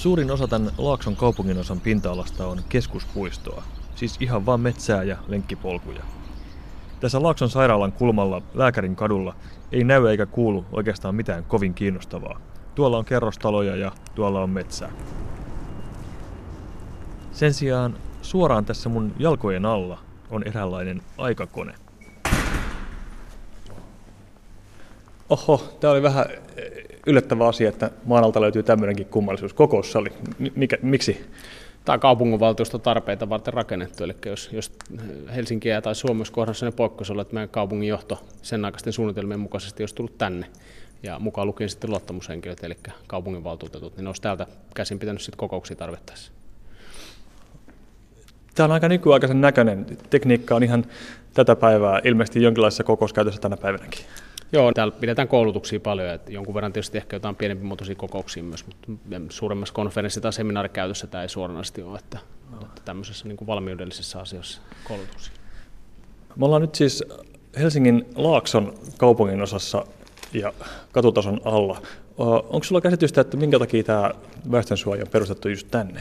Suurin osa tämän Laakson kaupunginosan pinta-alasta on keskuspuistoa, siis ihan vain metsää ja lenkkipolkuja. Tässä Laakson sairaalan kulmalla Lääkärin kadulla ei näy eikä kuulu oikeastaan mitään kovin kiinnostavaa. Tuolla on kerrostaloja ja tuolla on metsää. Sen sijaan suoraan tässä mun jalkojen alla on eräänlainen aikakone. Oho, tämä oli vähän yllättävä asia, että maan alta löytyy tämmöinenkin kummallisuus. Kokoussali. Mikä, miksi? Tämä on kaupunginvaltuuston tarpeita varten rakennettu, eli jos, jos Helsinkiä tai Suomessa kohdassa ne poikkeus että meidän kaupungin johto sen aikaisten suunnitelmien mukaisesti olisi tullut tänne, ja mukaan lukien sitten luottamushenkilöt, eli kaupunginvaltuutetut, niin ne olisi täältä käsin pitänyt sitten kokouksia tarvittaessa. Tämä on aika nykyaikaisen näköinen. Tekniikka on ihan tätä päivää, ilmeisesti jonkinlaisessa kokouskäytössä tänä päivänäkin. Joo, täällä pidetään koulutuksia paljon, että jonkun verran tietysti ehkä jotain pienempi muotoisia kokouksia myös, mutta suuremmassa konferenssi- tai seminaarikäytössä tämä ei suoranaisesti ole, että, no. että tämmöisessä niin kuin valmiudellisessa asiassa koulutuksia. Me ollaan nyt siis Helsingin Laakson kaupungin osassa ja katutason alla. Onko sulla käsitystä, että minkä takia tämä väestönsuoja on perustettu just tänne?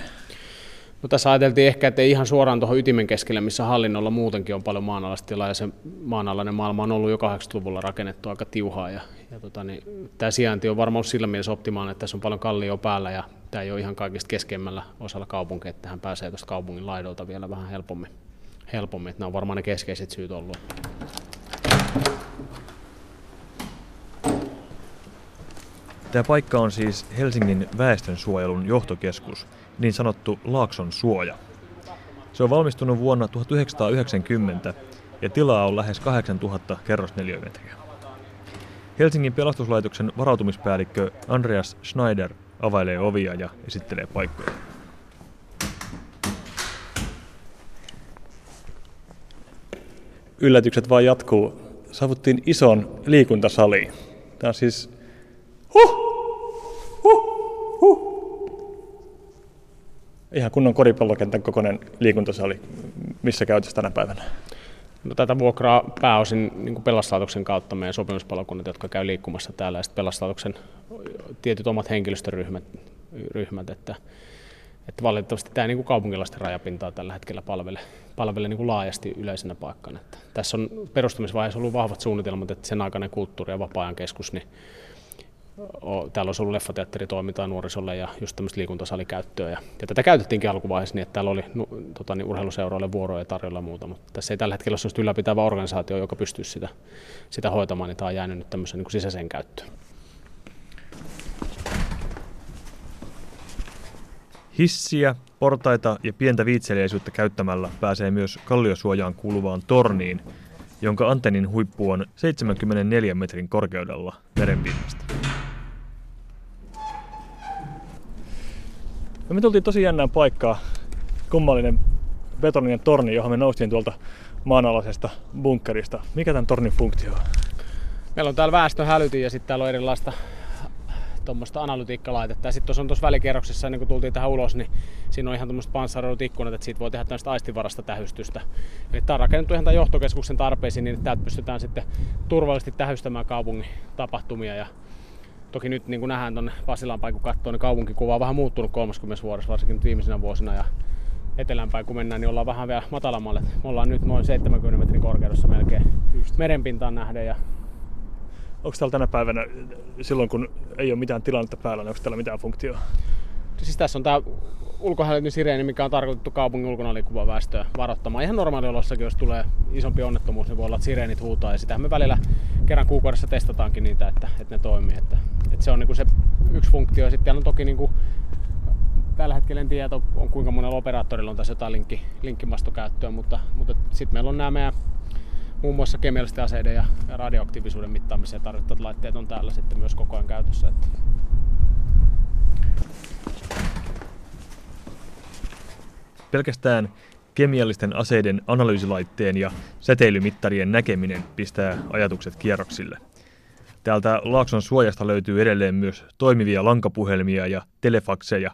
No tässä ajateltiin ehkä, että ei ihan suoraan tuohon ytimen keskelle, missä hallinnolla muutenkin on paljon maanalaista tilaa, ja se maanalainen maailma on ollut jo 80-luvulla rakennettu aika tiuhaa, ja, ja tota, niin, tämä sijainti on varmaan ollut sillä mielessä optimaalinen, että tässä on paljon kallio päällä, ja tämä ei ole ihan kaikista keskemmällä osalla kaupunkia, että hän pääsee tuosta kaupungin laidolta vielä vähän helpommin, helpommin. että nämä on varmaan ne keskeiset syyt ollut. Tämä paikka on siis Helsingin väestönsuojelun johtokeskus, niin sanottu Laakson suoja. Se on valmistunut vuonna 1990 ja tilaa on lähes 8000 kerrosneliömetriä. Helsingin pelastuslaitoksen varautumispäällikkö Andreas Schneider availee ovia ja esittelee paikkoja. Yllätykset vaan jatkuu. Saavuttiin ison liikuntasaliin. Tämä on siis huh, huh, huh. Ihan kunnon koripallokentän kokoinen liikuntasali. Missä käytössä tänä päivänä? No, tätä vuokraa pääosin niin pelastuslaitoksen kautta meidän sopimuspalokunnat, jotka käy liikkumassa täällä, ja sitten pelastuslaitoksen tietyt omat henkilöstöryhmät, ryhmät, että, että valitettavasti tämä ei niin kaupunkilaisten rajapintaa tällä hetkellä palvele, palvele niin laajasti yleisenä paikkana. Että tässä on perustamisvaiheessa ollut vahvat suunnitelmat, että sen aikainen kulttuuri- ja vapaa-ajan keskus, niin täällä olisi ollut leffateatteritoimintaa nuorisolle ja just tämmöistä liikuntasalikäyttöä. Ja, ja tätä käytettiinkin alkuvaiheessa niin, että täällä oli no, tota, niin urheiluseuroille vuoroja tarjolla ja muuta, mutta tässä ei tällä hetkellä ole ylläpitävä organisaatio, joka pystyisi sitä, sitä hoitamaan, niin tämä on jäänyt nyt tämmöisen niin sisäiseen käyttöön. Hissiä, portaita ja pientä viitseliäisyyttä käyttämällä pääsee myös kalliosuojaan kuuluvaan torniin, jonka antennin huippu on 74 metrin korkeudella merenpinnasta. No me tultiin tosi jännään paikkaa, kummallinen betoninen torni, johon me noustiin tuolta maanalaisesta bunkkerista. Mikä tämän tornin funktio on? Meillä on täällä väestöhälytin ja sitten täällä on erilaista tuommoista analytiikkalaitetta. Ja sitten tuossa on tuossa välikerroksessa, ennen kuin tultiin tähän ulos, niin siinä on ihan tuommoista panssaroidut ikkunat, että siitä voi tehdä tämmöistä aistivarasta tähystystä. Eli tämä on rakennettu ihan tämän johtokeskuksen tarpeisiin, niin että täältä pystytään sitten turvallisesti tähystämään kaupungin tapahtumia ja Toki nyt niin kuin nähdään tuonne Pasilaan kun katsoo, niin kaupunkikuva on vähän muuttunut 30 vuodessa, varsinkin nyt viimeisenä vuosina. Ja etelänpäin kun mennään, niin ollaan vähän vielä matalammalle. Me ollaan nyt noin 70 metrin korkeudessa melkein Just. merenpintaan nähden. Ja... Onko täällä tänä päivänä, silloin kun ei ole mitään tilannetta päällä, niin onko täällä mitään funktioa? Siis tässä on tämä ulkohälytyn sireeni, mikä on tarkoitettu kaupungin ulkona liikkuvaa väestöä varoittamaan. Ihan normaaliolossakin, jos tulee isompi onnettomuus, niin voi olla, että sireenit huutaa. Ja sitähän me välillä kerran kuukaudessa testataankin niitä, että, että ne toimii. Että, että se on niin se yksi funktio. Ja sitten on toki niin kuin, tällä hetkellä en tiedä, on kuinka monella operaattorilla on tässä jotain linkki, linkkimastokäyttöä, mutta, mutta sitten meillä on nämä meidän muun muassa kemiallisten aseiden ja, ja radioaktiivisuuden mittaamiseen tarvittavat laitteet on täällä sitten myös koko ajan käytössä. Että Pelkästään kemiallisten aseiden analyysilaitteen ja säteilymittarien näkeminen pistää ajatukset kierroksille. Täältä Laakson suojasta löytyy edelleen myös toimivia lankapuhelmia ja telefakseja,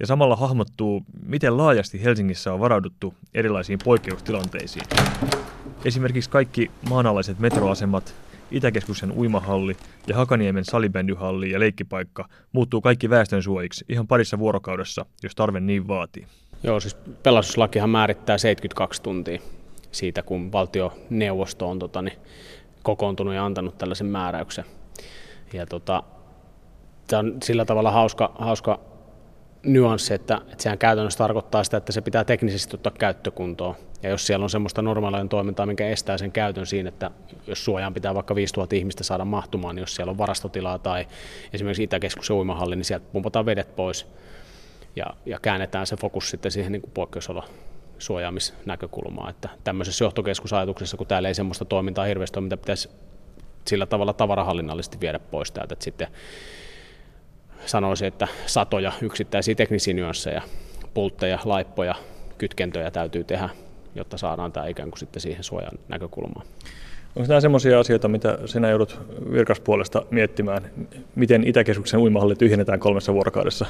ja samalla hahmottuu, miten laajasti Helsingissä on varauduttu erilaisiin poikkeustilanteisiin. Esimerkiksi kaikki maanalaiset metroasemat Itäkeskuksen uimahalli ja Hakaniemen salibändyhalli ja leikkipaikka muuttuu kaikki väestön suojiksi ihan parissa vuorokaudessa, jos tarve niin vaatii. Joo, siis pelastuslakihan määrittää 72 tuntia siitä, kun valtioneuvosto on tota, niin, kokoontunut ja antanut tällaisen määräyksen. Ja tota, tämä on sillä tavalla hauska, hauska nyanssi, että, että sehän käytännössä tarkoittaa sitä, että se pitää teknisesti ottaa käyttökuntoon. Ja jos siellä on semmoista normaalia toimintaa, mikä estää sen käytön siinä, että jos suojaan pitää vaikka 5000 ihmistä saada mahtumaan, niin jos siellä on varastotilaa tai esimerkiksi Itäkeskuksen uimahalli, niin sieltä pumpataan vedet pois ja, ja käännetään se fokus sitten siihen niin poikkeusolo suojaamisnäkökulmaa. Että tämmöisessä johtokeskusajatuksessa, kun täällä ei semmoista toimintaa hirveästi ole, mitä pitäisi sillä tavalla tavarahallinnallisesti viedä pois täältä, että sitten sanoisin, että satoja yksittäisiä teknisiä nyansseja, pultteja, laippoja, kytkentöjä täytyy tehdä, jotta saadaan tämä ikään kuin sitten siihen suojan näkökulmaan. Onko nämä sellaisia asioita, mitä sinä joudut virkaspuolesta miettimään, miten Itäkeskuksen uimahalli tyhjennetään kolmessa vuorokaudessa?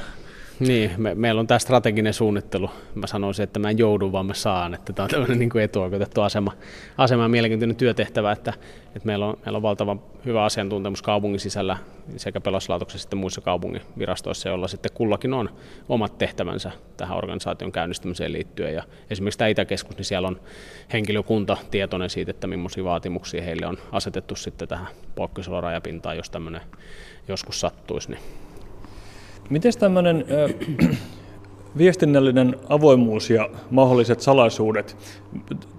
Niin, me, meillä on tämä strateginen suunnittelu. Mä sanoisin, että mä en joudu, vaan mä saan. Että tämä on tämmöinen niin etuoikeutettu asema, asema ja mielenkiintoinen työtehtävä, että, että meillä, on, meillä on valtavan hyvä asiantuntemus kaupungin sisällä sekä pelastuslaitoksessa että muissa kaupungin virastoissa, joilla sitten kullakin on omat tehtävänsä tähän organisaation käynnistämiseen liittyen. Ja esimerkiksi tämä Itäkeskus, niin siellä on henkilökunta tietoinen siitä, että millaisia vaatimuksia heille on asetettu sitten tähän poikkeusolorajapintaan, jos tämmöinen joskus sattuisi. Niin Miten tämmöinen viestinnällinen avoimuus ja mahdolliset salaisuudet,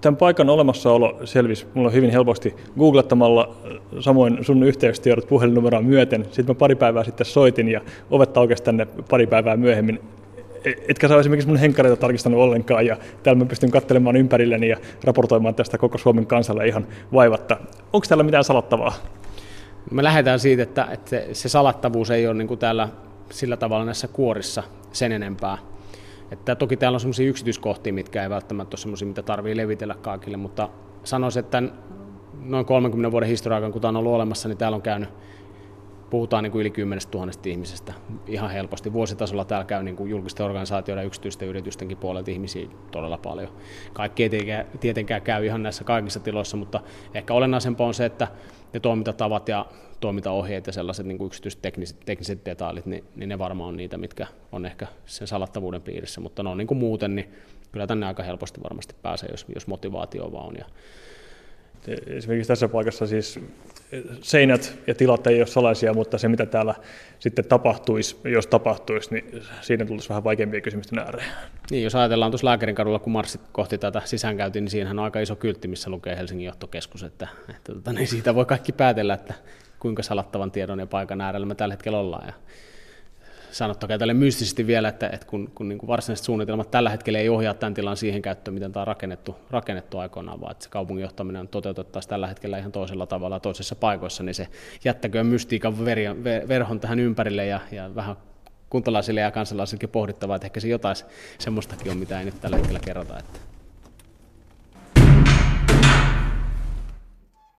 tämän paikan olemassaolo selvisi mulla hyvin helposti googlettamalla samoin sun yhteystiedot puhelinnumeroa myöten. Sitten mä pari päivää sitten soitin ja ovet aukesi tänne pari päivää myöhemmin. E, etkä sä esimerkiksi mun henkkareita tarkistanut ollenkaan ja täällä mä pystyn katselemaan ympärilleni ja raportoimaan tästä koko Suomen kansalle ihan vaivatta. Onko täällä mitään salattavaa? Me lähdetään siitä, että, että se, se salattavuus ei ole niin kuin täällä sillä tavalla näissä kuorissa sen enempää. Että toki täällä on sellaisia yksityiskohtia, mitkä ei välttämättä ole sellaisia, mitä tarvii levitellä kaikille, mutta sanoisin, että noin 30 vuoden historiaa, kun tämä on ollut olemassa, niin täällä on käynyt puhutaan niin kuin yli 10 000 ihmisestä ihan helposti. Vuositasolla täällä käy niin kuin julkisten organisaatioiden ja yksityisten yritystenkin puolelta ihmisiä todella paljon. Kaikki ei tietenkään käy ihan näissä kaikissa tiloissa, mutta ehkä olennaisempaa on se, että ne toimintatavat ja toimintaohjeet ja sellaiset niin kuin yksityiset tekniset, tekniset detailit, niin, niin ne varmaan on niitä, mitkä on ehkä sen salattavuuden piirissä, mutta no niin kuin muuten, niin kyllä tänne aika helposti varmasti pääsee, jos, jos motivaatio vaan on ja Esimerkiksi tässä paikassa siis seinät ja tilat ei ole salaisia, mutta se mitä täällä sitten tapahtuisi, jos tapahtuisi, niin siinä tulisi vähän vaikeampia kysymysten ääreen. Niin, jos ajatellaan tuossa Lääkärin kadulla, kun marssit kohti tätä sisäänkäyntiä, niin siinähän on aika iso kyltti, missä lukee Helsingin johtokeskus, että, että tota, niin siitä voi kaikki päätellä, että kuinka salattavan tiedon ja paikan äärellä me tällä hetkellä ollaan. Ja sanottakaa tälle mystisesti vielä, että, että kun, kun niin kuin varsinaiset suunnitelmat tällä hetkellä ei ohjaa tämän tilan siihen käyttöön, miten tämä on rakennettu, rakennettu aikoinaan, vaan että se kaupungin johtaminen toteutettaisiin tällä hetkellä ihan toisella tavalla toisessa paikoissa, niin se jättäköön mystiikan ver, verhon tähän ympärille ja, ja vähän kuntalaisille ja kansalaisillekin pohdittavaa, että ehkä se jotain semmoistakin on, mitä ei nyt tällä hetkellä kerrota. Että